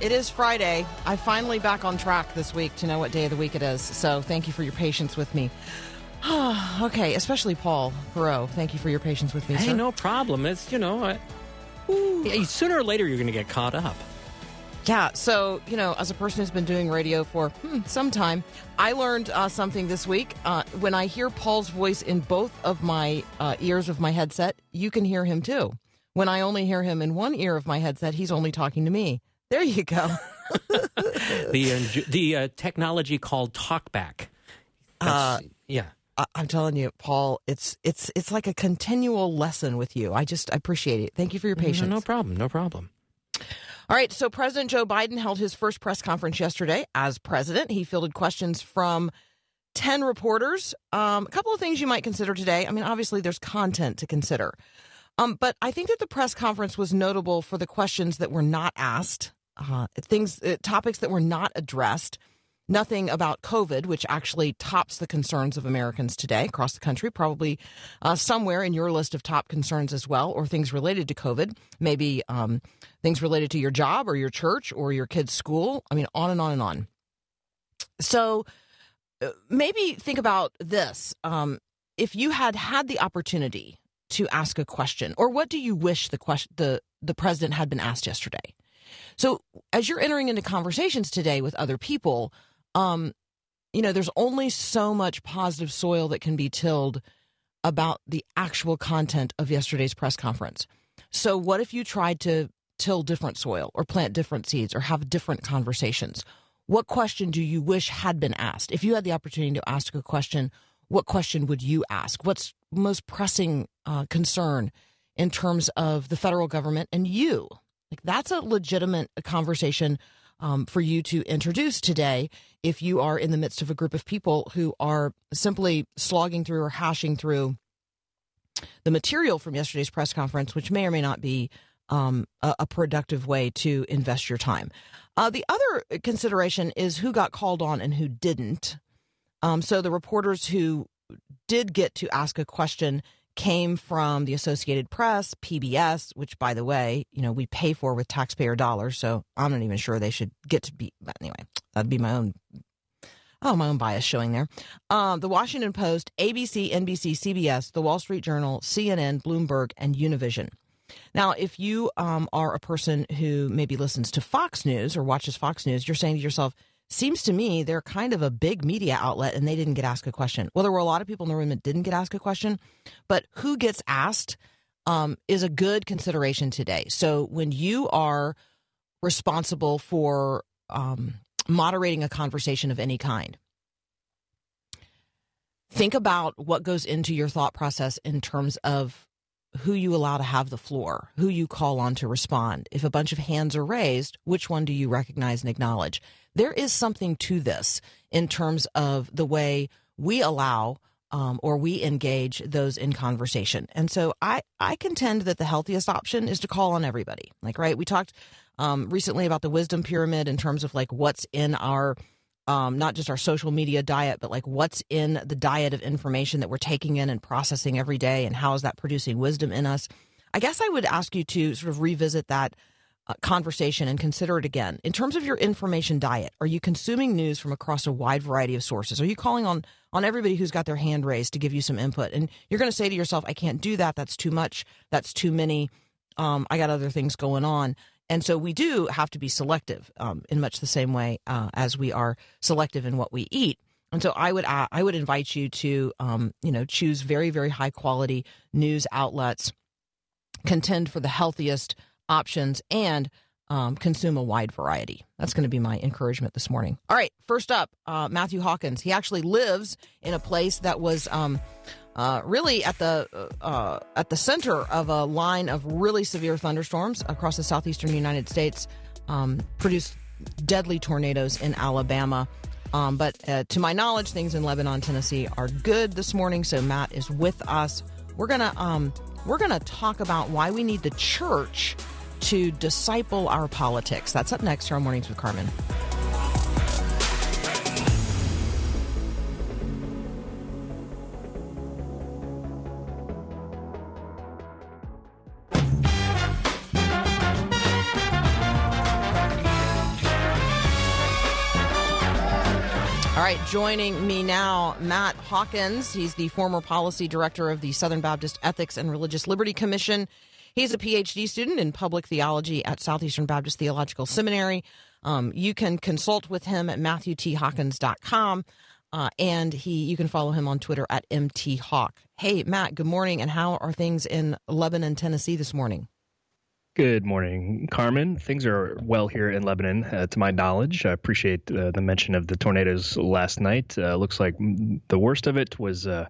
It is Friday. I finally back on track this week to know what day of the week it is. So thank you for your patience with me. okay, especially Paul Perot. Thank you for your patience with me. Hey, sir. no problem. It's, you know, I, Yeah, sooner or later you're going to get caught up. Yeah, so, you know, as a person who's been doing radio for hmm, some time, I learned uh, something this week. Uh, when I hear Paul's voice in both of my uh, ears of my headset, you can hear him too. When I only hear him in one ear of my headset, he's only talking to me. There you go. The uh, the uh, technology called TalkBack. That's- yeah. I'm telling you, Paul, it's it's it's like a continual lesson with you. I just I appreciate it. Thank you for your patience. No, no problem. No problem. All right, so President Joe Biden held his first press conference yesterday as president. He fielded questions from 10 reporters. Um, a couple of things you might consider today. I mean, obviously, there's content to consider. Um, but I think that the press conference was notable for the questions that were not asked, uh, things, uh, topics that were not addressed. Nothing about COVID, which actually tops the concerns of Americans today across the country, probably uh, somewhere in your list of top concerns as well, or things related to COVID, maybe um, things related to your job or your church or your kid's school. I mean, on and on and on. So uh, maybe think about this. Um, if you had had the opportunity to ask a question, or what do you wish the question the the president had been asked yesterday? So as you're entering into conversations today with other people, um, you know, there's only so much positive soil that can be tilled about the actual content of yesterday's press conference. So what if you tried to till different soil or plant different seeds or have different conversations? What question do you wish had been asked? If you had the opportunity to ask a question, what question would you ask? What's most pressing uh, concern in terms of the federal government and you? Like that's a legitimate conversation um, for you to introduce today if you are in the midst of a group of people who are simply slogging through or hashing through the material from yesterday's press conference, which may or may not be um, a, a productive way to invest your time. Uh, the other consideration is who got called on and who didn't. Um, so the reporters who did get to ask a question came from the Associated Press, PBS, which, by the way, you know we pay for with taxpayer dollars. So I'm not even sure they should get to be. But anyway, that'd be my own. Oh, my own bias showing there. Um, the Washington Post, ABC, NBC, CBS, The Wall Street Journal, CNN, Bloomberg, and Univision. Now, if you um, are a person who maybe listens to Fox News or watches Fox News, you're saying to yourself, seems to me they're kind of a big media outlet and they didn't get asked a question. Well, there were a lot of people in the room that didn't get asked a question, but who gets asked um, is a good consideration today. So when you are responsible for um, moderating a conversation of any kind, think about what goes into your thought process in terms of who you allow to have the floor, who you call on to respond. If a bunch of hands are raised, which one do you recognize and acknowledge? There is something to this in terms of the way we allow um, or we engage those in conversation. And so I, I contend that the healthiest option is to call on everybody. Like, right, we talked um, recently about the wisdom pyramid in terms of like what's in our um, not just our social media diet, but like what's in the diet of information that we're taking in and processing every day, and how is that producing wisdom in us? I guess I would ask you to sort of revisit that uh, conversation and consider it again. In terms of your information diet, are you consuming news from across a wide variety of sources? Are you calling on on everybody who's got their hand raised to give you some input? And you're going to say to yourself, "I can't do that. That's too much. That's too many. Um, I got other things going on." And so we do have to be selective um, in much the same way uh, as we are selective in what we eat. And so I would uh, I would invite you to um, you know choose very very high quality news outlets, contend for the healthiest options, and um, consume a wide variety. That's going to be my encouragement this morning. All right, first up, uh, Matthew Hawkins. He actually lives in a place that was um, uh, really at the uh, at the center of a line of really severe thunderstorms across the southeastern United States, um, produced deadly tornadoes in Alabama. Um, but uh, to my knowledge, things in Lebanon, Tennessee are good this morning. So Matt is with us. We're gonna um, we're gonna talk about why we need the church to disciple our politics. That's up next here on Mornings with Carmen. All right, joining me now, Matt Hawkins. He's the former policy director of the Southern Baptist Ethics and Religious Liberty Commission. He's a PhD student in public theology at Southeastern Baptist Theological Seminary. Um, you can consult with him at matthewthawkins.com. Uh, and he, you can follow him on Twitter at mthawk. Hey, Matt. Good morning. And how are things in Lebanon, Tennessee this morning? Good morning, Carmen. Things are well here in Lebanon, uh, to my knowledge. I appreciate uh, the mention of the tornadoes last night. Uh, looks like the worst of it was uh,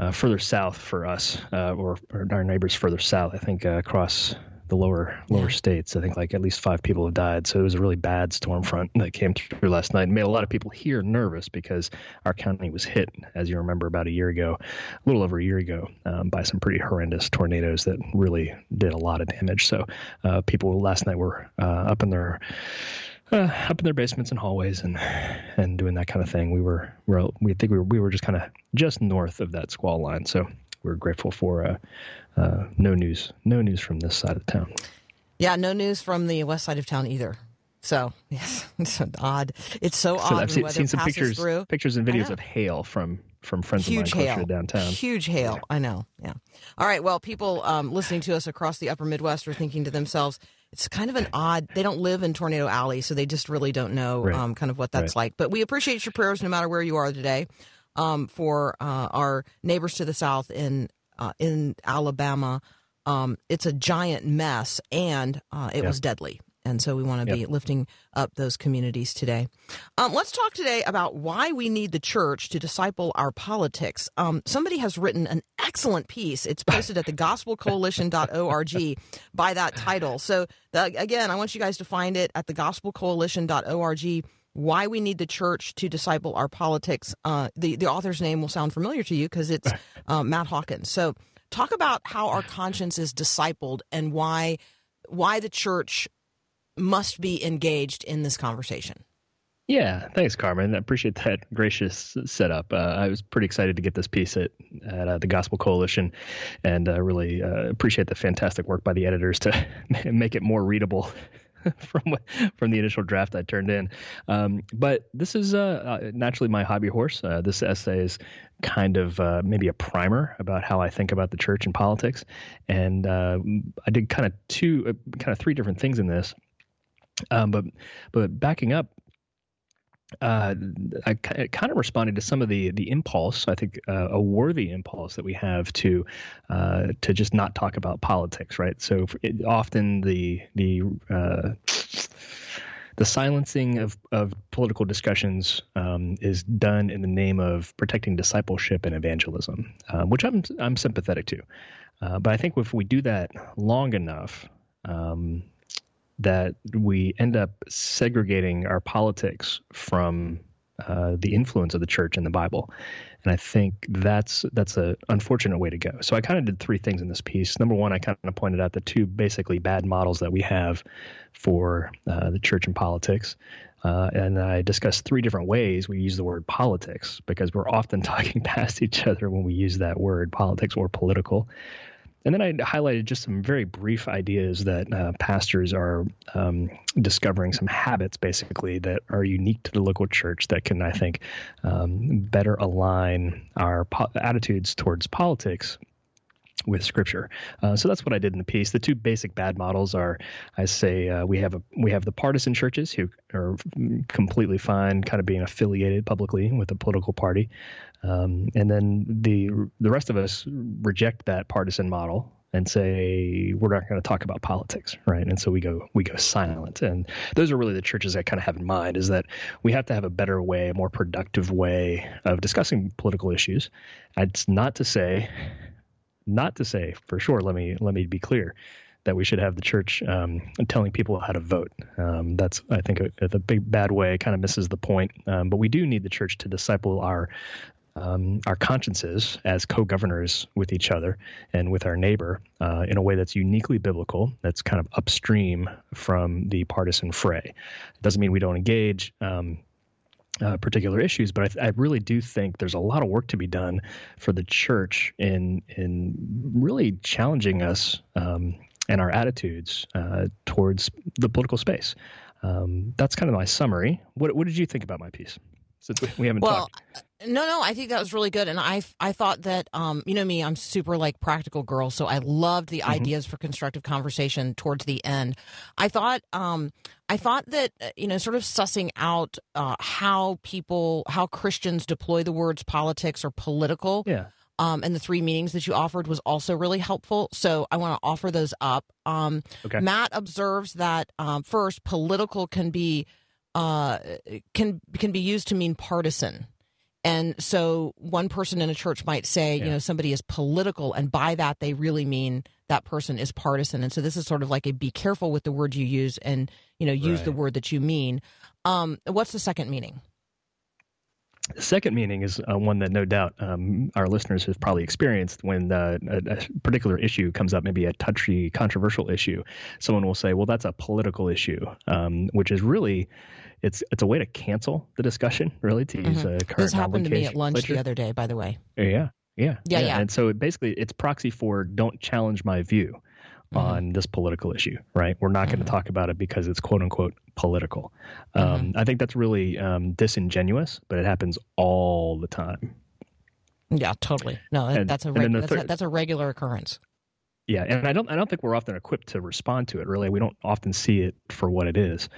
uh, further south for us, uh, or, or our neighbors further south. I think across the lower lower states. I think like at least five people have died. So it was a really bad storm front that came through last night and made a lot of people here nervous because our county was hit, as you remember, about a year ago, a little over a year ago, um, by some pretty horrendous tornadoes that really did a lot of damage. So uh, people last night were uh, up in their uh, up in their basements and hallways and and doing that kind of thing. We were, we we think we were we were just kind of just north of that squall line. So we're grateful for uh, uh, no news, no news from this side of town. Yeah, no news from the west side of town either. So yes, it's so odd. It's so, So odd. I've seen, seen some pictures, through. pictures and videos of hail from from friends Huge of mine closer hail. to downtown. Huge hail. I know. Yeah. All right. Well, people um, listening to us across the upper Midwest are thinking to themselves, it's kind of an odd, they don't live in Tornado Alley, so they just really don't know Right. um, kind of what that's Right. like. But we appreciate your prayers no matter where you are today um, for uh, our neighbors to the south in, uh, in Alabama. Um, it's a giant mess and uh, it Yeah. was deadly. And so we want to be lifting up those communities today. Um, let's talk today about why we need the church to disciple our politics. Um, somebody has written an excellent piece. It's posted at thegospelcoalition.org by that title. So, the, again, I want you guys to find it at thegospelcoalition.org. Why we need the church to disciple our politics. Uh, the the author's name will sound familiar to you because it's uh, Matt Hawkins. So, talk about how our conscience is discipled and why why the church must be engaged in this conversation. Yeah, thanks, Carmen. I appreciate that gracious setup. Uh, I was pretty excited to get this piece at, at uh, the Gospel Coalition, and uh, really uh, appreciate the fantastic work by the editors to make it more readable from from the initial draft I turned in. Um, but this is uh, uh, naturally my hobby horse. Uh, this essay is kind of uh, maybe a primer about how I think about the church and politics, and uh, I did kind of two, uh, kind of three different things in this. Um, but but backing up uh, I kind of responded to some of the the impulse. I think uh, a worthy impulse that we have to uh, to just not talk about politics, right? So it, often the the uh, the silencing of, of political discussions um, is done in the name of protecting discipleship and evangelism, um, which I'm I'm sympathetic to. Uh, but I think if we do that long enough, um, that we end up segregating our politics from uh, the influence of the church and the Bible, and I think that's that's an unfortunate way to go. So I kind of did three things in this piece. Number one, I kind of pointed out the two basically bad models that we have for uh, the church and politics. Uh, and I discussed three different ways we use the word politics because we're often talking past each other when we use that word, politics or political. And then I highlighted just some very brief ideas that uh, pastors are um, discovering some habits, basically, that are unique to the local church that can, I think, um, better align our po- attitudes towards politics with scripture. Uh, so that's what I did in the piece. The two basic bad models are, I say, uh, we have a we have the partisan churches who are completely fine, kind of being affiliated publicly with a political party, um, and then the the rest of us reject that partisan model and say we're not going to talk about politics, right? And so we go we go silent. And those are really the churches I kind of have in mind is that we have to have a better way, a more productive way of discussing political issues. It's not to say, not to say for sure. Let me let me be clear that we should have the church um, telling people how to vote. Um, that's, I think, a, big bad way. Kind of misses the point. Um, but we do need the church to disciple our um, our consciences as co-governors with each other and with our neighbor uh, in a way that's uniquely biblical. That's kind of upstream from the partisan fray. It doesn't mean we don't engage. Uh, particular issues, but I, th- I really do think there's a lot of work to be done for the church in in really challenging us um, and our attitudes uh, towards the political space. Um, that's kind of my summary. What, what did you think about my piece? Since we, we haven't Well, talked. No, no, I think that was really good, and I, I thought that, um, you know me, I'm super like practical girl, so I loved the ideas for constructive conversation towards the end. I thought, um, I thought that, uh, you know, sort of sussing out uh, how people, how Christians deploy the words politics or political. Yeah. Um, and the three meanings that you offered was also really helpful. So I want to offer those up. Um, Okay. Matt observes that um, first, political can be uh, can can be used to mean partisan. And so one person in a church might say, you know, somebody is political, and by that they really mean that person is partisan. And so this is sort of like a be careful with the word you use and, you know, use the word that you mean. Um, what's the second meaning? The second meaning is uh, one that no doubt um, our listeners have probably experienced when uh, a, a particular issue comes up, maybe a touchy, controversial issue. Someone will say, "Well, that's a political issue," um, which is really it's it's a way to cancel the discussion, really, to use a current Mm-hmm. This happened to me at lunch nomenclature. the other day, by the way. Yeah, yeah, Yeah, yeah. And so it basically, it's proxy for don't challenge my view Mm-hmm. on this political issue, right? We're not going to talk about it because it's quote unquote political. Mm-hmm. Um, I think that's really um, disingenuous, but it happens all the time. Yeah, totally. No, And- that's a reg- that's, a that's a regular occurrence. Yeah, and I don't I don't think we're often equipped to respond to it. Really, we don't often see it for what it is,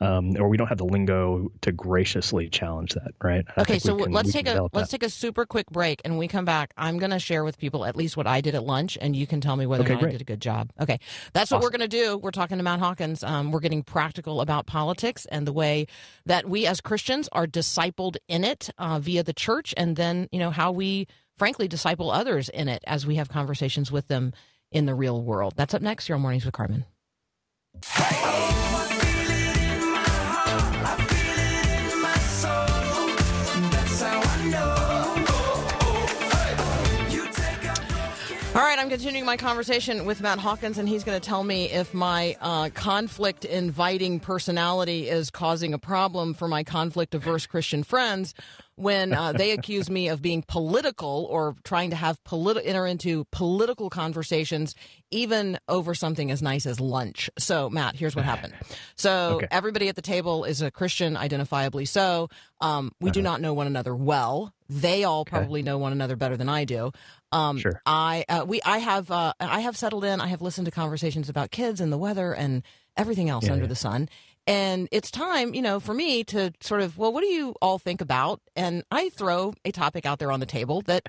um, or we don't have the lingo to graciously challenge that. Right? I Okay, so can- let's take a let's that. take a super quick break, and when we come back, I'm going to share with people at least what I did at lunch, and you can tell me whether Okay, or not I did a good job. Okay, that's what we're going to do. We're talking to Matt Hawkins. Um, we're getting practical about politics and the way that we as Christians are discipled in it uh, via the church, and then you know how we frankly disciple others in it as we have conversations with them in the real world. That's up next. Your mornings with Carmen. All right, I'm continuing my conversation with Matt Hawkins, and he's going to tell me if my uh, conflict inviting personality is causing a problem for my conflict averse Christian friends when uh, they accuse me of being political or trying to have politi- enter into political conversations, even over something as nice as lunch. So, Matt, here's what happened. So, Okay. everybody at the table is a Christian, identifiably so. Um, we do not know one another well. They all probably know one another better than I do. Um, Sure. I uh, we I have uh, I have settled in. I have listened to conversations about kids and the weather and everything else Yeah, under yeah. the sun. And it's time, you know, for me to sort of, well, what do you all think about? And I throw a topic out there on the table that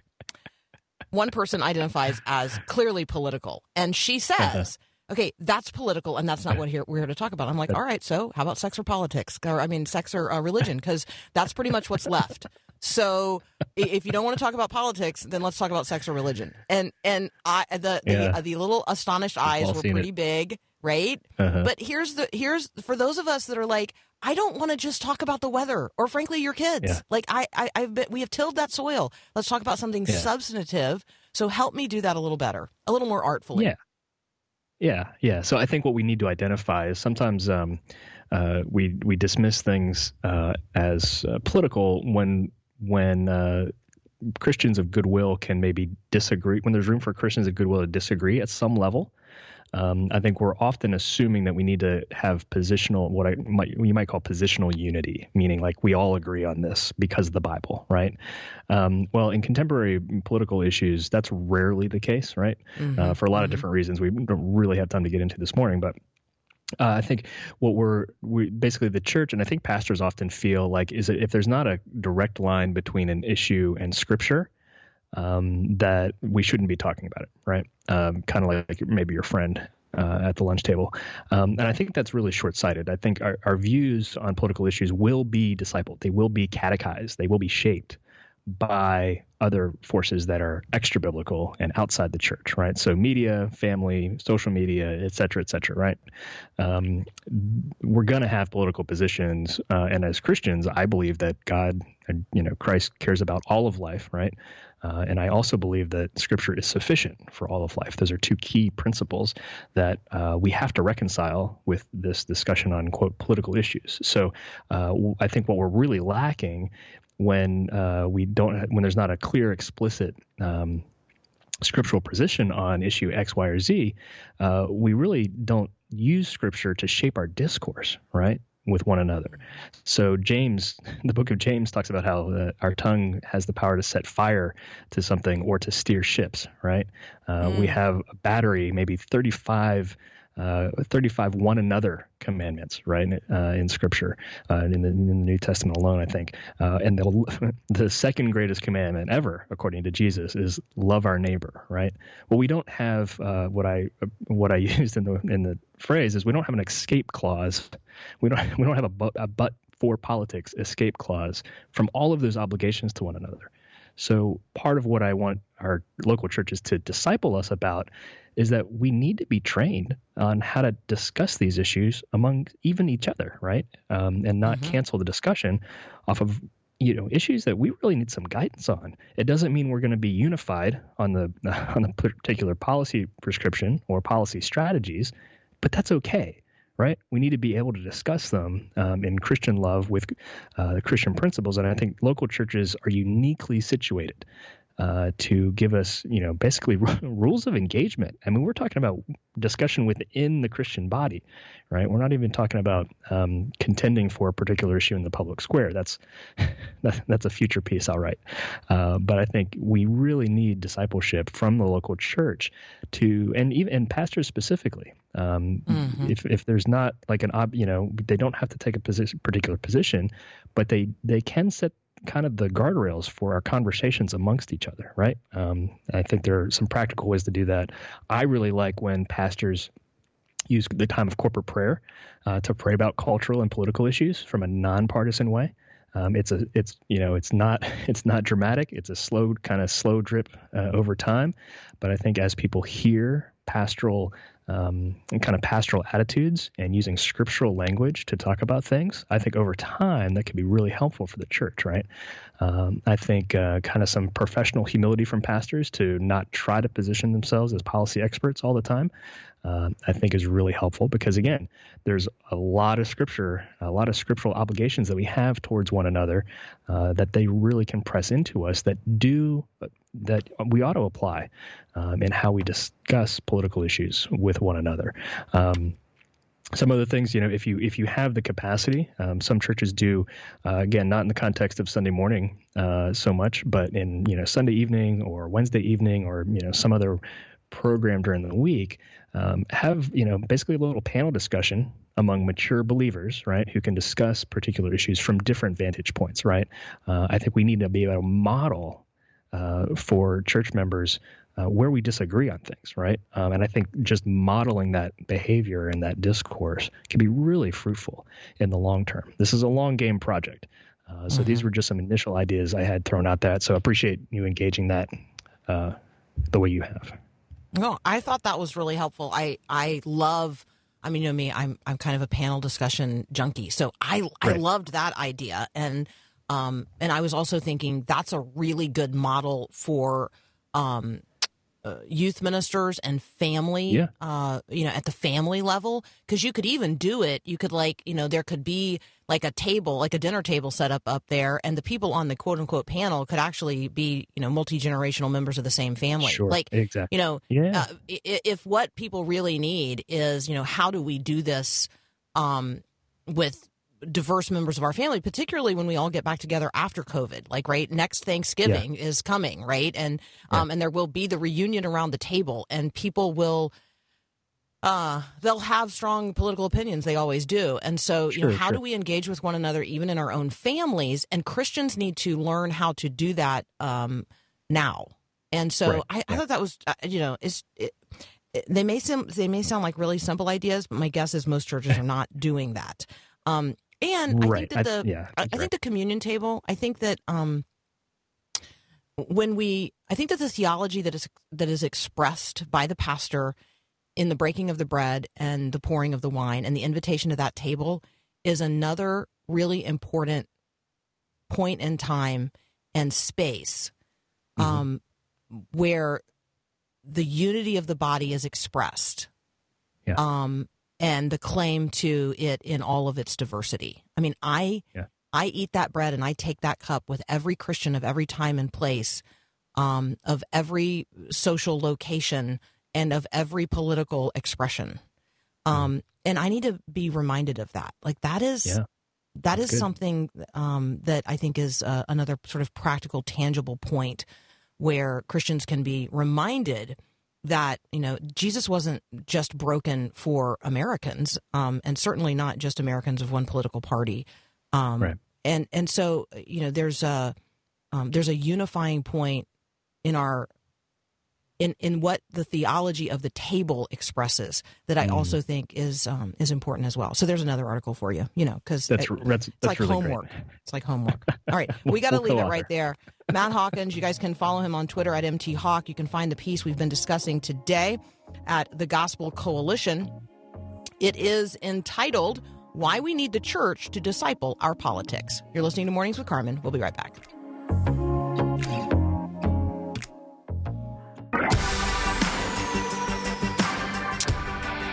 one person identifies as clearly political, and she says. Okay, that's political, and that's not what here, we're here to talk about. I'm like, all right, so how about sex or politics? Or I mean, sex or uh, religion? Because that's pretty much what's left. So, if you don't want to talk about politics, then let's talk about sex or religion. And and I the the, Yeah. uh, the little astonished eyes were pretty it. big, right? Uh-huh. But here's the here's for those of us that are like, I don't want to just talk about the weather or frankly your kids. Yeah. Like I, I I've been we have tilled that soil. Let's talk about something Yeah. substantive. So help me do that a little better, a little more artfully. Yeah. Yeah, yeah. So I think what we need to identify is sometimes um, uh, we we dismiss things uh, as uh, political when when uh, Christians of goodwill can maybe disagree. When there's room for Christians of goodwill to disagree at some level, um, I think we're often assuming that we need to have positional, what I might you might call positional unity, meaning like we all agree on this because of the Bible, right? Um, well, in contemporary political issues, that's rarely the case, right? Uh, for a lot of different reasons we don't really have time to get into this morning, but. Uh, I think what we're we basically the church, and I think pastors often feel like is that if there's not a direct line between an issue and scripture, um, that we shouldn't be talking about it, right? Um, kind of like maybe your friend uh, at the lunch table. Um, and I think that's really short sighted. I think our, our views on political issues will be discipled, they will be catechized, they will be shaped by other forces that are extra biblical and outside the church, right? So media, family, social media, et cetera, et cetera, right? Um, we're going to have political positions, uh, and as Christians, I believe that God, you know, Christ cares about all of life, right? Uh, and I also believe that Scripture is sufficient for all of life. Those are two key principles that uh, we have to reconcile with this discussion on quote political issues. So uh, I think what we're really lacking when uh, we don't when there's not a clear, explicit um, scriptural position on issue X, Y, or Z, uh, we really don't use scripture to shape our discourse, right? With one another. So, James, the book of James talks about how uh, our tongue has the power to set fire to something or to steer ships, right? Uh, We have a battery, maybe 35 uh, 35 one another commandments, right, uh, in Scripture, uh, in, the, in the New Testament alone, I think. Uh, and the, the second greatest commandment ever, according to Jesus, is love our neighbor, right? Well, we don't have uh, what I what I used in the in the phrase is we don't have an escape clause. We don't we don't have a but, a but for politics escape clause from all of those obligations to one another. So part of what I want our local churches to disciple us about is that we need to be trained on how to discuss these issues among even each other, right? Um, and not cancel the discussion off of you know issues that we really need some guidance on. It doesn't mean we're going to be unified on the on the particular policy prescription or policy strategies, but that's okay. Right? We need to be able to discuss them um, in Christian love with uh, the Christian principles, and I think local churches are uniquely situated uh, to give us, you know, basically rules of engagement. I mean, we're talking about discussion within the Christian body, right? We're not even talking about um, contending for a particular issue in the public square. That's that's a future piece, all right. Uh, but I think we really need discipleship from the local church to, and even and pastors specifically. Um, If if there's not like an ob, you know, they don't have to take a position, particular position, but they they can set kind of the guardrails for our conversations amongst each other, right? Um, I think there are some practical ways to do that. I really like when pastors use the time of corporate prayer uh, to pray about cultural and political issues from a nonpartisan way. Um, it's a it's you know it's not it's not dramatic. It's a slow kind of slow drip uh, over time, but I think as people hear pastoral um, kind of pastoral attitudes and using scriptural language to talk about things, I think over time that could be really helpful for the church, right? Um, I think uh, kind of some professional humility from pastors to not try to position themselves as policy experts all the time, uh, I think is really helpful because again, there's a lot of scripture, a lot of scriptural obligations that we have towards one another uh, that they really can press into us that do that we ought to apply um, in how we discuss political issues with one another. Um, some other things, you know, if you if you have the capacity, um, some churches do. Uh, again, not in the context of Sunday morning uh, so much, but in you know Sunday evening or Wednesday evening or you know some other program during the week. Um, have you know basically a little panel discussion among mature believers, right, who can discuss particular issues from different vantage points, right? Uh, I think we need to be able to model uh, for church members uh, where we disagree on things, right? Um, and I think just modeling that behavior and that discourse can be really fruitful in the long term. This is a long game project. Uh, so these were just some initial ideas I had thrown out that. So I appreciate you engaging that uh, the way you have. No, I thought that was really helpful. I I love. I mean, you know me. I'm I'm kind of a panel discussion junkie, so I I loved that idea, and um and I was also thinking that's a really good model for um uh, youth ministers and family. Yeah. Uh, you know, at the family level, because you could even do it. You could like, you know, there could be like a table, like a dinner table set up up there, and the people on the quote unquote panel could actually be, you know, multi generational members of the same family. Sure, Like, exactly. you know, Yeah. uh, if what people really need is, you know, how do we do this um, with diverse members of our family, particularly when we all get back together after COVID. Like, right, next Thanksgiving is coming, right, and um, and there will be the reunion around the table, and people will. Uh, they'll have strong political opinions. They always do. And so, you know, how sure. do we engage with one another, even in our own families? And Christians need to learn how to do that um, now. And so Right, I, I yeah. thought that was, uh, you know, it's, it, it- they may seem they may sound like really simple ideas, but my guess is most churches are not doing that. Um, and I think that I- the yeah, I, I right. think the communion table. I think that um, when we, I think that the theology that is that is expressed by the pastor in the breaking of the bread and the pouring of the wine and the invitation to that table is another really important point in time and space Mm-hmm. um, where the unity of the body is expressed Yeah. um, and the claim to it in all of its diversity. I mean, I Yeah. I eat that bread and I take that cup with every Christian of every time and place, um, of every social location, and of every political expression. Um, and I need to be reminded of that. Like that is Yeah. that is good. something um, that I think is uh, another sort of practical, tangible point where Christians can be reminded that you know Jesus wasn't just broken for Americans, um, and certainly not just Americans of one political party. Um, Right. And and so you know there's a um, there's a unifying point in our in in what the theology of the table expresses that I Mm. also think is um, is important as well. So there's another article for you, you know, because That's it's that's that's like really homework. great. It's like homework. All right, we got to We'll leave it right there. Matt Hawkins, you guys can follow him on Twitter at MT Hawk. You can find the piece we've been discussing today at the Gospel Coalition. It is entitled "Why We Need the Church to Disciple Our Politics." You're listening to Mornings with Carmen. We'll be right back.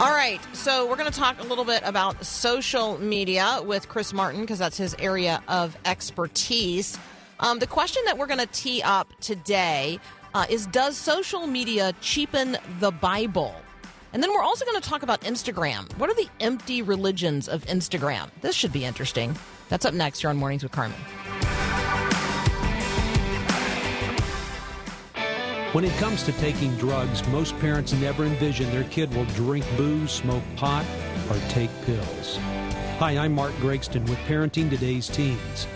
All right, so we're going to talk a little bit about social media with Chris Martin because that's his area of expertise. Um, the question that we're going to tee up today uh, is Does social media cheapen the Bible? And then we're also going to talk about Instagram. What are the empty religions of Instagram? This should be interesting. That's up next here on Mornings with Carmen. When it comes to taking drugs, most parents never envision their kid will drink booze, smoke pot, or take pills. Hi, I'm Mark Gregston with Parenting Today's Teens.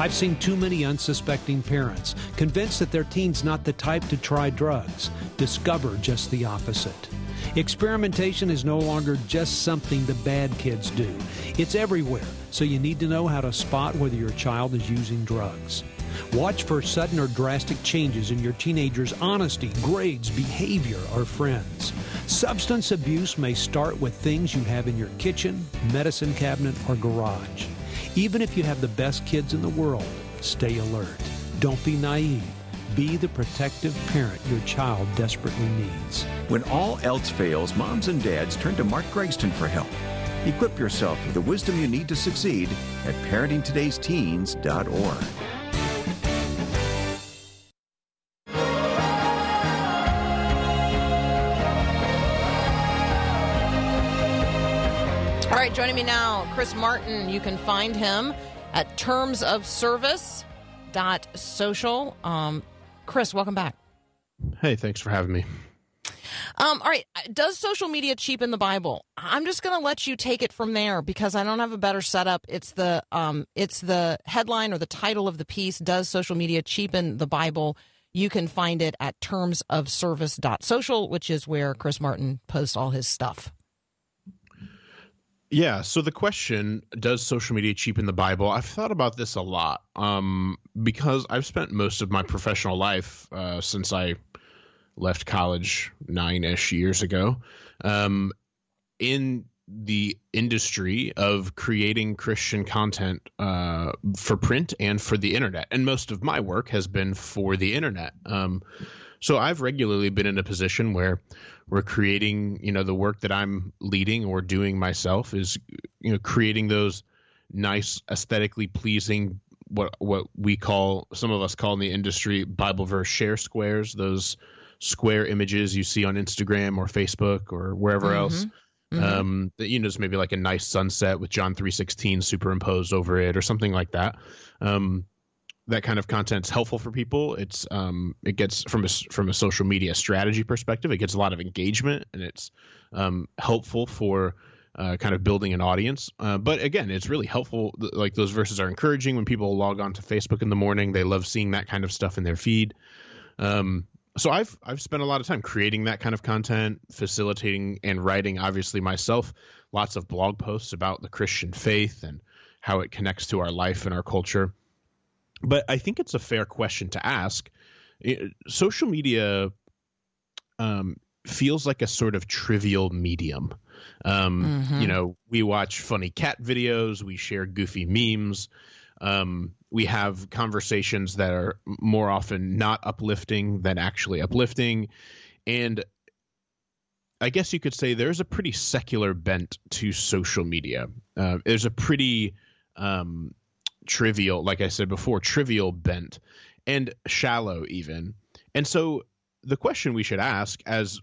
I've seen too many unsuspecting parents convinced that their teen's not the type to try drugs, discover just the opposite. Experimentation is no longer just something the bad kids do. It's everywhere, so you need to know how to spot whether your child is using drugs. Watch for sudden or drastic changes in your teenager's honesty, grades, behavior, or friends. Substance abuse may start with things you have in your kitchen, medicine cabinet, or garage. Even if you have the best kids in the world, stay alert. Don't be naive. Be the protective parent your child desperately needs. When all else fails, moms and dads turn to Mark Gregston for help. Equip yourself with the wisdom you need to succeed at parentingtodaysteens.org. joining me now, Chris Martin. You can find him at termsofservice.social. Um, Chris, welcome back. Hey, thanks for having me. Um, all right, does social media cheapen the Bible? I'm just going to let you take it from there because I don't have a better setup. It's the um, it's the headline or the title of the piece. Does social media cheapen the Bible? You can find it at termsofservice.social, which is where Chris Martin posts all his stuff. Yeah, so the question, does social media cheapen the Bible? I've thought about this a lot um, because I've spent most of my professional life uh, since I left college nine ish years ago um, in the industry of creating Christian content uh, for print and for the internet. And most of my work has been for the internet. Um, so I've regularly been in a position where we're creating, you know, the work that I'm leading or doing myself is, you know, creating those nice, aesthetically pleasing what what we call some of us call in the industry Bible verse share squares, those square images you see on Instagram or Facebook or wherever else. Um, that you know, just maybe like a nice sunset with John three sixteen superimposed over it or something like that. Um, that kind of content's helpful for people. It's um, it gets from a from a social media strategy perspective, it gets a lot of engagement and it's um, helpful for uh, kind of building an audience. Uh, but again, it's really helpful. Like those verses are encouraging when people log on to Facebook in the morning. They love seeing that kind of stuff in their feed. Um, so I've I've spent a lot of time creating that kind of content, facilitating and writing. Obviously, myself, lots of blog posts about the Christian faith and how it connects to our life and our culture. But I think it's a fair question to ask. Social media um, feels like a sort of trivial medium. Um, You know, we watch funny cat videos, we share goofy memes, um, we have conversations that are more often not uplifting than actually uplifting. And I guess you could say there's a pretty secular bent to social media. Uh, there's a pretty um, trivial, like I said before, trivial bent and shallow even. And so the question we should ask, as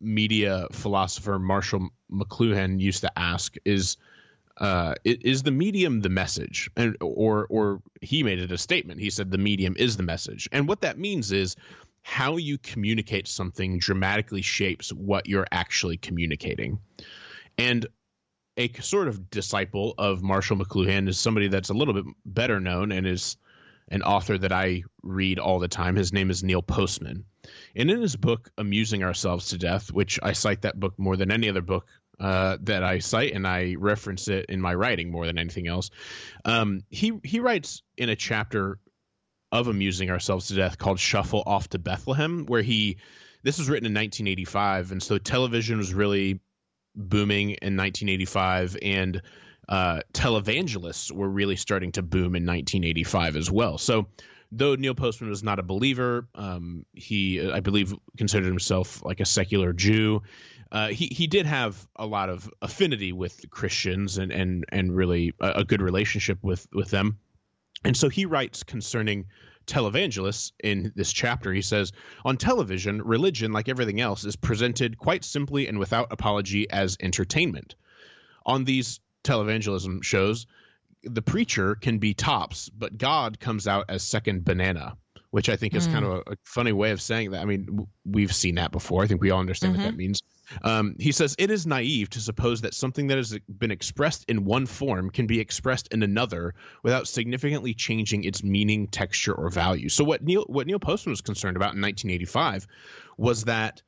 media philosopher Marshall McLuhan used to ask, is uh, is the medium the message? And or or he made it a statement. He said the medium is the message, and what that means is how you communicate something dramatically shapes what you're actually communicating. And a sort of disciple of Marshall McLuhan is somebody that's a little bit better known and is an author that I read all the time. His name is Neil Postman. And in his book, Amusing Ourselves to Death, which I cite that book more than any other book uh, that I cite, and I reference it in my writing more than anything else, um, he, he writes in a chapter of Amusing Ourselves to Death called Shuffle Off to Bethlehem, where he, this was written in 1985, and so television was really booming in 1985, and uh, televangelists were really starting to boom in 1985 as well. So, though Neil Postman was not a believer, um, he, I believe, considered himself like a secular Jew. Uh, he he did have a lot of affinity with Christians and and and really a, a good relationship with with them. And so he writes concerning televangelists in this chapter. He says, On television, religion, like everything else, is presented quite simply and without apology as entertainment. On these televangelism shows, the preacher can be tops, but God comes out as second banana, which I think is kind mm. of a, a funny way of saying that. I mean, w- we've seen that before. I think we all understand what mm-hmm. that means. Um, he says it is naive to suppose that something that has been expressed in one form can be expressed in another without significantly changing its meaning, texture, or value. So what Neil what Neil Postman was concerned about in 1985 was that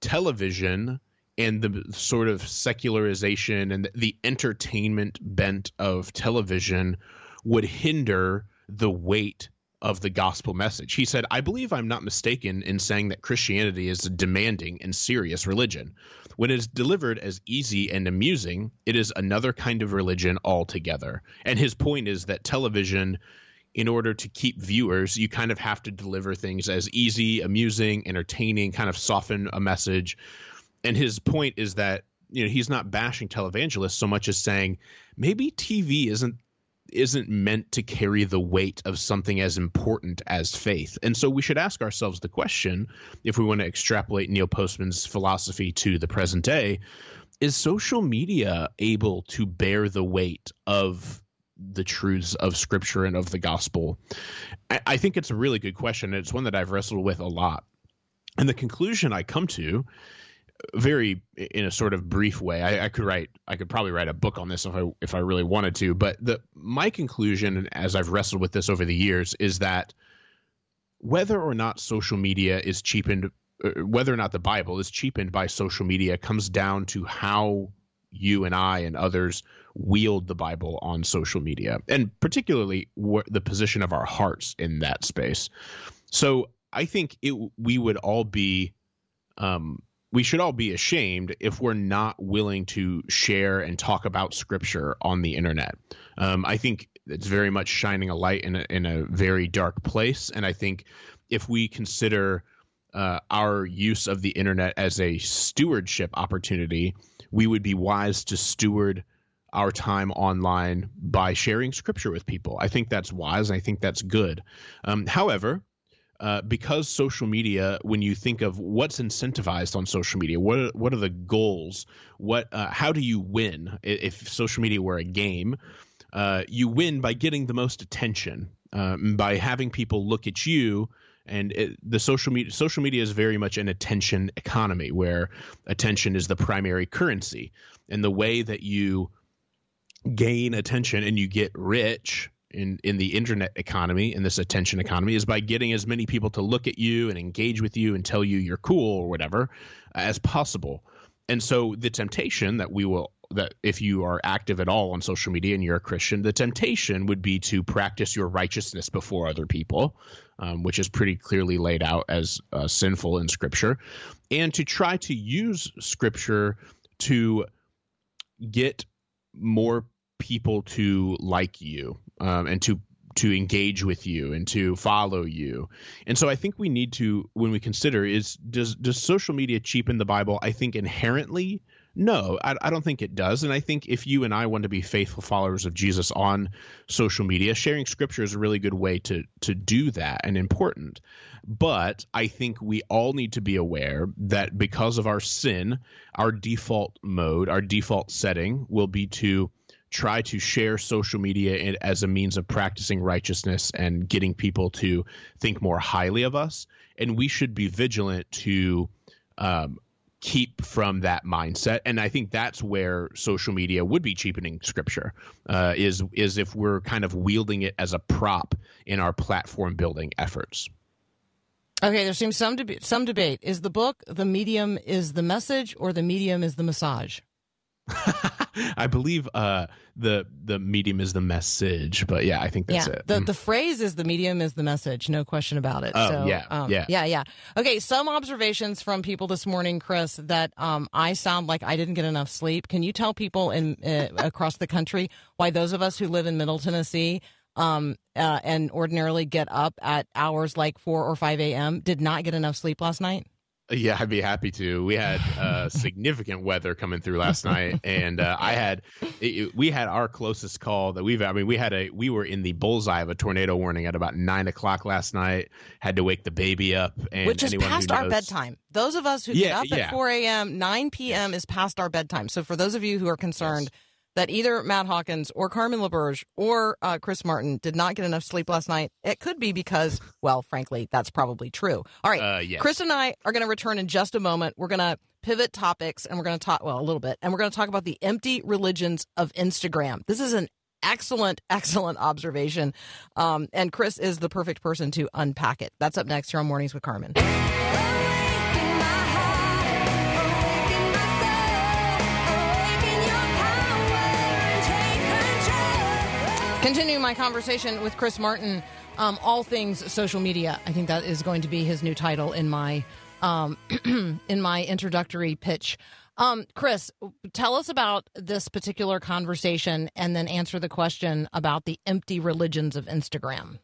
television and the sort of secularization and the entertainment bent of television would hinder the weight of the gospel message. He said, I believe I'm not mistaken in saying that Christianity is a demanding and serious religion. When it is delivered as easy and amusing, it is another kind of religion altogether. And his point is that television, in order to keep viewers, you kind of have to deliver things as easy, amusing, entertaining, kind of soften a message. And his point is that you know he's not bashing televangelists so much as saying maybe TV isn't isn't meant to carry the weight of something as important as faith. And so we should ask ourselves the question if we want to extrapolate Neil Postman's philosophy to the present day is social media able to bear the weight of the truths of scripture and of the gospel? I, I think it's a really good question. and It's one that I've wrestled with a lot. And the conclusion I come to very in a sort of brief way. I, I could write, I could probably write a book on this if I if I really wanted to. But the my conclusion, as I've wrestled with this over the years, is that whether or not social media is cheapened, uh, whether or not the Bible is cheapened by social media, comes down to how you and I and others wield the Bible on social media, and particularly wh- the position of our hearts in that space. So I think it we would all be um, we should all be ashamed if we're not willing to share and talk about scripture on the internet. Um, I think it's very much shining a light in a, in a very dark place. And I think if we consider uh, our use of the internet as a stewardship opportunity, we would be wise to steward our time online by sharing scripture with people. I think that's wise. I think that's good. Um, however, uh, because social media, when you think of what's incentivized on social media, what are, what are the goals? What uh, how do you win? If social media were a game, uh, you win by getting the most attention, um, by having people look at you. And it, the social media social media is very much an attention economy, where attention is the primary currency, and the way that you gain attention and you get rich in in the internet economy in this attention economy is by getting as many people to look at you and engage with you and tell you you're cool or whatever as possible. And so the temptation that we will that if you are active at all on social media and you're a christian the temptation would be to practice your righteousness before other people um, which is pretty clearly laid out as uh, sinful in scripture and to try to use scripture to get more people to like you um, and to to engage with you and to follow you. And so I think we need to when we consider is does does social media cheapen the Bible? I think inherently no, I, I don't think it does. And I think if you and I want to be faithful followers of Jesus on social media, sharing scripture is a really good way to to do that and important. But I think we all need to be aware that because of our sin, our default mode, our default setting will be to try to share social media as a means of practicing righteousness and getting people to think more highly of us. And we should be vigilant to um, keep from that mindset. And I think that's where social media would be cheapening scripture uh, is is if we're kind of wielding it as a prop in our platform building efforts. Okay, there seems some deb- some debate. Is the book the medium is the message or the medium is the massage? I believe uh, the the medium is the message, but yeah, I think that's yeah, it. the Mm. the phrase is the medium is the message, no question about it. Oh, so, yeah, um, yeah. yeah, yeah. Okay, some observations from people this morning, Chris, that um, I sound like I didn't get enough sleep. Can you tell people in uh, across the country why those of us who live in Middle Tennessee um, uh, and ordinarily get up at hours like four or five a.m. did not get enough sleep last night? Yeah, I'd be happy to. We had uh, significant weather coming through last night, and uh, I had it, we had our closest call that we've. I mean, we had a we were in the bullseye of a tornado warning at about nine o'clock last night. Had to wake the baby up, and Which is past our bedtime. Those of us who Yeah, get up yeah. at 4 a.m., 9 p.m. is past our bedtime. So for those of you who are concerned that either Matt Hawkins or Carmen LaBerge or uh, Chris Martin did not get enough sleep last night, it could be because, well, frankly, that's probably true. All right. Uh, yes. Chris and I are going to return in just a moment. We're going to pivot topics and we're going to talk, well, a little bit, and we're going to talk about the empty religions of Instagram. This is an excellent, excellent observation. Um, and Chris is the perfect person to unpack it. That's up next here on Mornings with Carmen. Continuing my conversation with Chris Martin, um, all things social media. I think that is going to be his new title in my um, in my introductory pitch. Um, Chris, tell us about this particular conversation, and then answer the question about the empty religions of Instagram.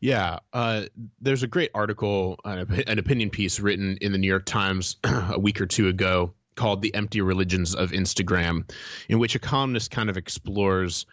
Yeah, uh, there's a great article, an opinion piece written in the New York Times a week or two ago called "The Empty Religions of Instagram," in which a columnist kind of explores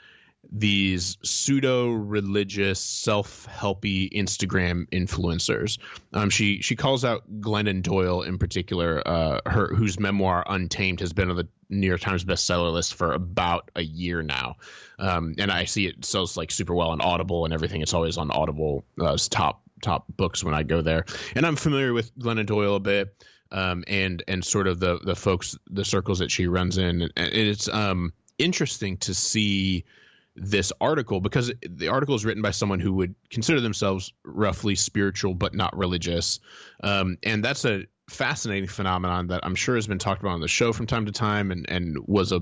these pseudo religious self helpy Instagram influencers. Um, she she calls out Glennon Doyle in particular, uh, her whose memoir Untamed has been on the New York Times bestseller list for about a year now, um, and I see it sells like super well on Audible and everything. It's always on Audible uh, top top books when I go there, and I'm familiar with Glennon Doyle a bit. Um, and and sort of the the folks the circles that she runs in and it's um interesting to see this article because the article is written by someone who would consider themselves roughly spiritual but not religious. Um, and that's a fascinating phenomenon that i'm sure has been talked about on the show from time to time and, and was a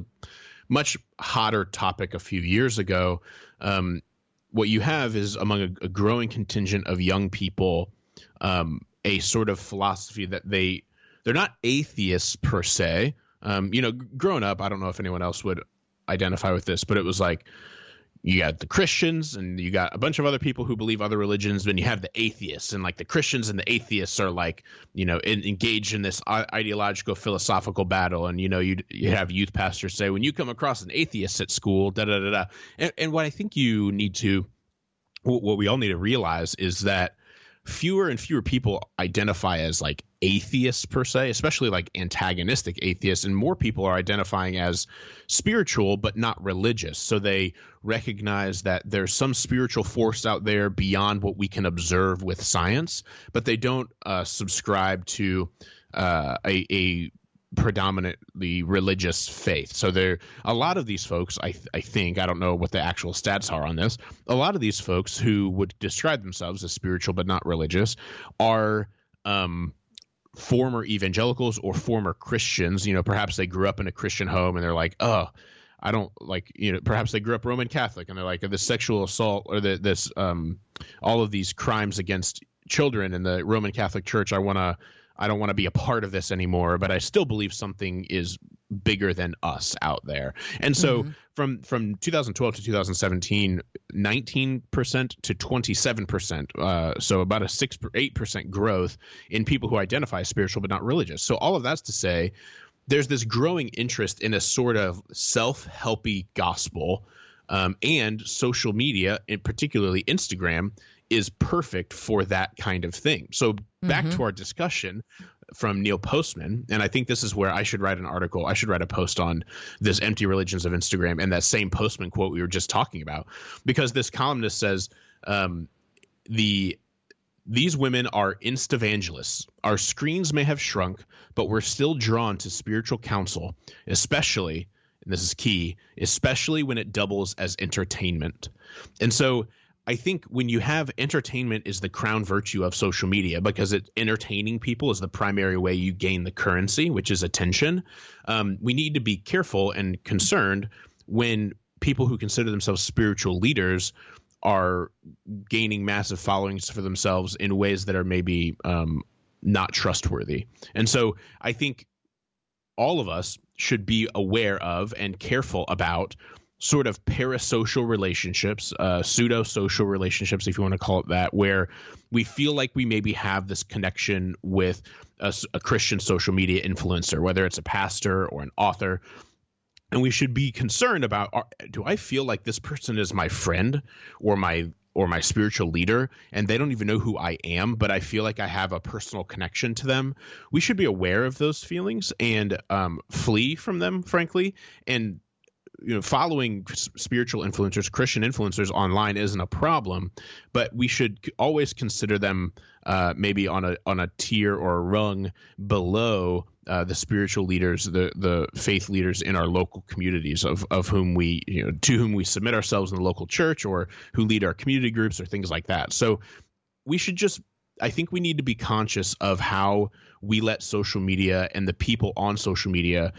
much hotter topic a few years ago. Um, what you have is among a, a growing contingent of young people um, a sort of philosophy that they they're not atheists per se. Um, you know growing up i don't know if anyone else would identify with this but it was like you got the Christians and you got a bunch of other people who believe other religions, and you have the atheists, and like the Christians and the atheists are like, you know, in, engaged in this ideological philosophical battle. And you know, you you have youth pastors say, when you come across an atheist at school, da da da da. And, and what I think you need to, what we all need to realize is that fewer and fewer people identify as like atheists per se, especially like antagonistic atheists, and more people are identifying as spiritual but not religious. So they recognize that there's some spiritual force out there beyond what we can observe with science, but they don't uh, subscribe to uh, a, a predominantly religious faith. So there, a lot of these folks, I, I think, I don't know what the actual stats are on this. A lot of these folks who would describe themselves as spiritual but not religious are um, former evangelicals or former Christians. You know, perhaps they grew up in a Christian home and they're like, oh. I don't like you know. Perhaps they grew up Roman Catholic, and they're like the sexual assault or the, this um, all of these crimes against children in the Roman Catholic Church. I want to I don't want to be a part of this anymore, but I still believe something is bigger than us out there. And so from from 2012 to 2017, 19% to 27%, uh, so about a 6 8% growth in people who identify as spiritual but not religious. So all of that's to say there's this growing interest in a sort of self-helpy gospel um, and social media, and particularly Instagram, is perfect for that kind of thing. So back to our discussion from Neil Postman, and I think this is where I should write an article. I should write a post on this empty religions of Instagram and that same Postman quote we were just talking about, because this columnist says um, the these women are instavangelists. Our screens may have shrunk, but we're still drawn to spiritual counsel, especially, and this is key, especially when it doubles as entertainment. And so I think when you have entertainment is the crown virtue of social media because it entertaining people is the primary way you gain the currency, which is attention. Um, we need to be careful and concerned when people who consider themselves spiritual leaders are gaining massive followings for themselves in ways that are maybe um, not trustworthy. And so I think all of us should be aware of and careful about sort of parasocial relationships, uh, pseudo social relationships, if you want to call it that, where we feel like we maybe have this connection with a Christian social media influencer, whether it's a pastor or an author. And we should be concerned about are, do I feel like this person is my friend or my or my spiritual leader and they don't even know who I am, but I feel like I have a personal connection to them. We should be aware of those feelings and um, flee from them, frankly, and you know following spiritual influencers christian influencers online isn't a problem but we should always consider them uh, maybe on a on a tier or a rung below uh, the spiritual leaders the the faith leaders in our local communities of of whom we you know to whom we submit ourselves in the local church or who lead our community groups or things like that. So we should just I think we need to be conscious of how we let social media and the people on social media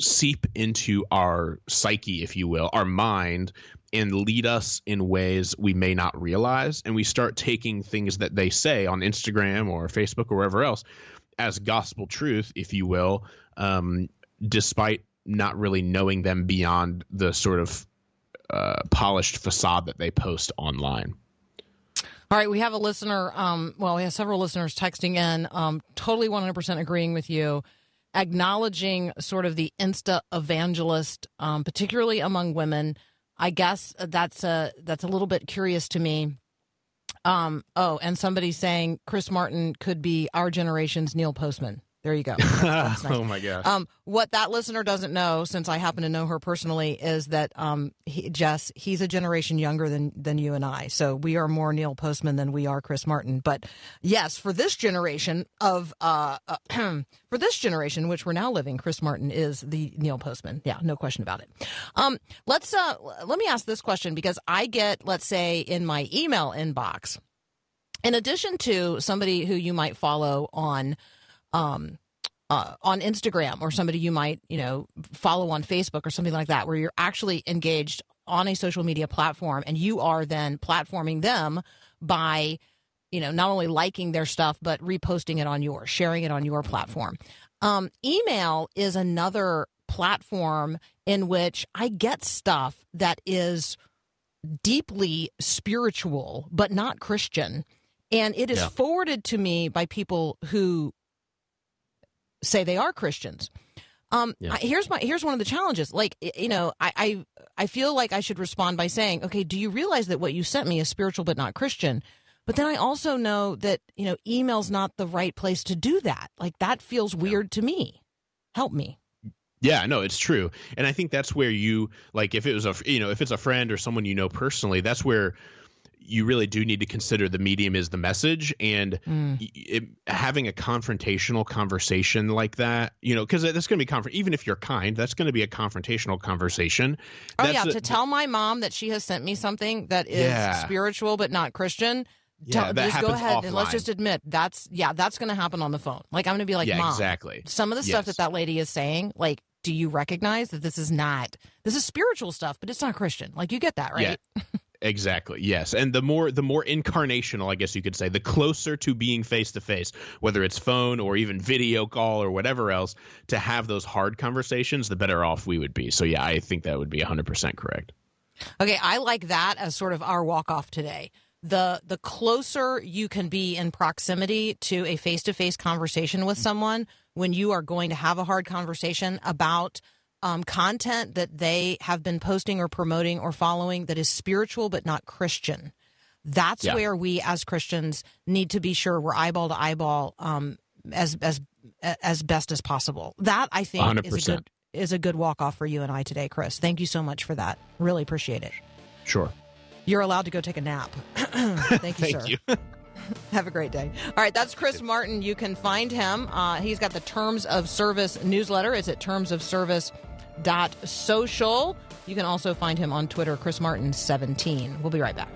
seep into our psyche, if you will, our mind, and lead us in ways we may not realize. And we start taking things that they say on Instagram or Facebook or wherever else as gospel truth, if you will, um, despite not really knowing them beyond the sort of uh, polished facade that they post online. All right, we have a listener. Um, well, we have several listeners texting in, um, totally 100% agreeing with you, acknowledging sort of the insta evangelist, um, particularly among women. I guess that's a that's a little bit curious to me. Um, oh, and somebody saying Chris Martin could be our generation's Neil Postman. There you go. That's- that's nice. oh my gosh. Um, what that listener doesn't know, since I happen to know her personally, is that um, he, Jess, he's a generation younger than than you and I. So we are more Neil Postman than we are Chris Martin. But yes, for this generation of uh, uh, for this generation, which we're now living, Chris Martin is the Neil Postman. Yeah, no question about it. Um, let's uh, let me ask this question because I get, let's say, in my email inbox, in addition to somebody who you might follow on um, uh, on Instagram or somebody you might you know follow on Facebook or something like that, where you're actually engaged on a social media platform and you are then platforming them by you know not only liking their stuff but reposting it on yours, sharing it on your platform. Um, email is another platform in which I get stuff that is deeply spiritual but not Christian. And it is Yeah. forwarded to me by people who say they are Christians. Um, Yeah. I- here's my here's one of the challenges. Like you know, I, I I feel like I should respond by saying, okay, do you realize that what you sent me is spiritual but not Christian? But then I also know that you know, email's not the right place to do that. Like that feels weird to me. Help me. Yeah, no, it's true, and I think that's where you like if it was a you know if it's a friend or someone you know personally, that's where you really do need to consider the medium is the message and Mm. it, having a confrontational conversation like that, you know, because that's going to be conf- even if you're kind, that's going to be a confrontational conversation. Oh That's yeah, a- to tell my mom that she has sent me something that is Yeah. spiritual but not Christian. Yeah, tell- that just go happens ahead and let's just admit that's yeah, that's going to happen on the phone. Like I'm going to be like, yeah, mom, exactly. some of the stuff Yes. that that lady is saying, like, do you recognize that this is not this is spiritual stuff, but it's not Christian? Like you get that, right? Yeah. Exactly. Yes, and the more the more incarnational, I guess you could say, the closer to being face to face, whether it's phone or even video call or whatever else, to have those hard conversations, the better off we would be. So yeah, I think that would be 100% correct. Okay, I like that as sort of our walk off today. The the closer you can be in proximity to a face to face conversation with someone when you are going to have a hard conversation about um, content that they have been posting or promoting or following that is spiritual but not Christian. That's Yeah. where we as Christians need to be sure we're eyeball to eyeball um, as as as best as possible. That I think is a good is a good walk off for you and I today, Chris. Thank you so much for that. Really appreciate it. Sure. You're allowed to go take a nap. Thank you, Thank sir. you. Have a great day. All right, that's Chris Martin. You can find him. Uh, he's got the Terms of Service newsletter. It's at termsofservice.social. You can also find him on Twitter, Chris Martin17. We'll be right back.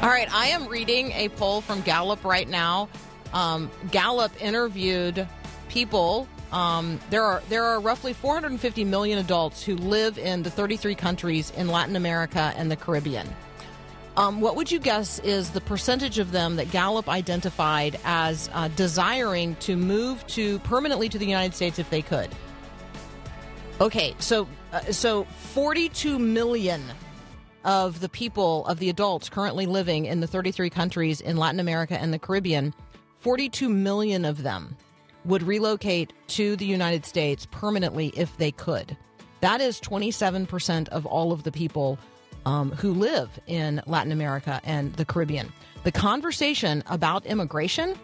All right, I am reading a poll from Gallup right now. Um, Gallup interviewed people. Um, there are there are roughly 450 million adults who live in the 33 countries in Latin America and the Caribbean. Um, what would you guess is the percentage of them that Gallup identified as uh, desiring to move to permanently to the United States if they could? Okay, so uh, so 42 million of the people of the adults currently living in the 33 countries in Latin America and the Caribbean, 42 million of them would relocate to the United States permanently if they could. That is 27% of all of the people um, who live in Latin America and the Caribbean. The conversation about immigration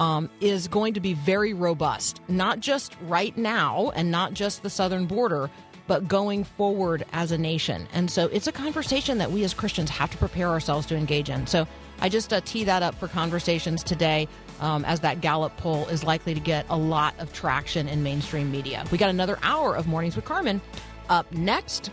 um, is going to be very robust, not just right now and not just the southern border, but going forward as a nation. And so it's a conversation that we as Christians have to prepare ourselves to engage in. So I just uh, tee that up for conversations today um, as that Gallup poll is likely to get a lot of traction in mainstream media. We got another hour of Mornings with Carmen up next.